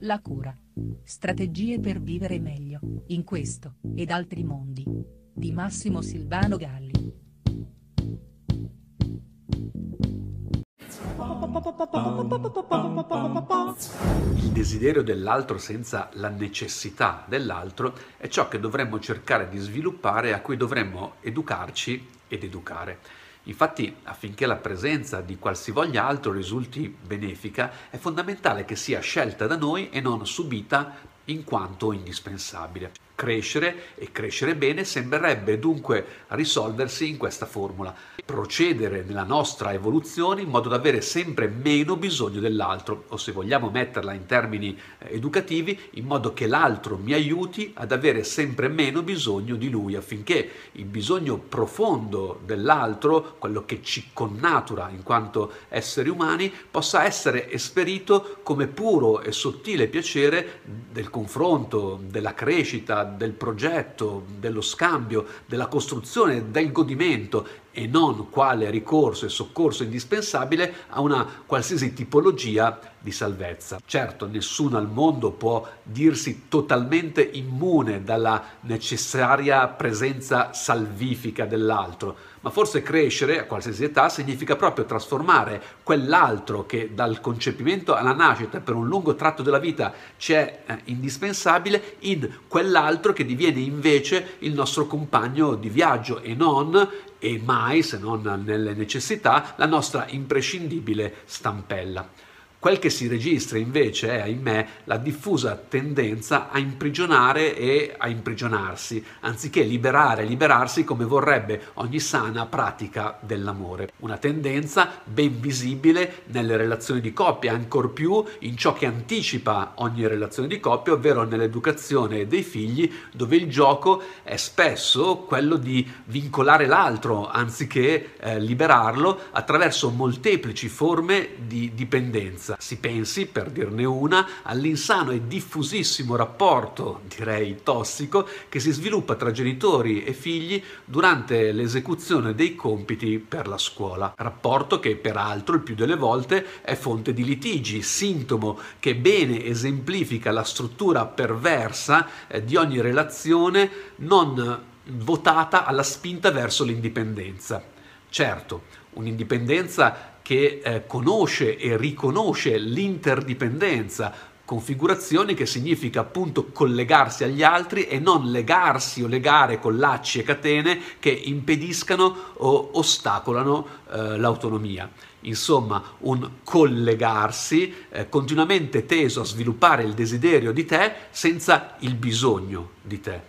La cura. Strategie per vivere meglio, in questo, ed altri mondi. Di Massimo Silvano Galli. Il desiderio dell'altro senza la necessità dell'altro è ciò che dovremmo cercare di sviluppare e a cui dovremmo educarci ed educare. Infatti, affinché la presenza di qualsivoglia altro risulti benefica, è fondamentale che sia scelta da noi e non subita in quanto indispensabile. Crescere e crescere bene sembrerebbe dunque risolversi in questa formula. Procedere nella nostra evoluzione in modo da avere sempre meno bisogno dell'altro, o se vogliamo metterla in termini eh, educativi, in modo che l'altro mi aiuti ad avere sempre meno bisogno di lui, affinché il bisogno profondo dell'altro, quello che ci connatura in quanto esseri umani, possa essere esperito come puro e sottile piacere del confronto, della crescita, del progetto, dello scambio, della costruzione, del godimento e non quale ricorso e soccorso indispensabile a una qualsiasi tipologia di salvezza. Certo, nessuno al mondo può dirsi totalmente immune dalla necessaria presenza salvifica dell'altro, ma forse crescere a qualsiasi età significa proprio trasformare quell'altro che dal concepimento alla nascita per un lungo tratto della vita ci è eh, indispensabile in quell'altro che diviene invece il nostro compagno di viaggio e non e mai, se non nelle necessità, la nostra imprescindibile stampella. Quel che si registra invece è, ahimè, la diffusa tendenza a imprigionare e a imprigionarsi, anziché liberare e liberarsi come vorrebbe ogni sana pratica dell'amore. Una tendenza ben visibile nelle relazioni di coppia, ancor più in ciò che anticipa ogni relazione di coppia, ovvero nell'educazione dei figli, dove il gioco è spesso quello di vincolare l'altro anziché eh, liberarlo attraverso molteplici forme di dipendenza violenza. Si pensi, per dirne una, all'insano e diffusissimo rapporto, direi tossico, che si sviluppa tra genitori e figli durante l'esecuzione dei compiti per la scuola. Rapporto che peraltro il più delle volte è fonte di litigi, sintomo che bene esemplifica la struttura perversa eh, di ogni relazione non votata alla spinta verso l'indipendenza. Certo, un'indipendenza che eh, conosce e riconosce l'interdipendenza, configurazioni che significa appunto collegarsi agli altri e non legarsi o legare con lacci e catene che impediscano o ostacolano eh, l'autonomia. Insomma, un collegarsi eh, continuamente teso a sviluppare il desiderio di te senza il bisogno di te.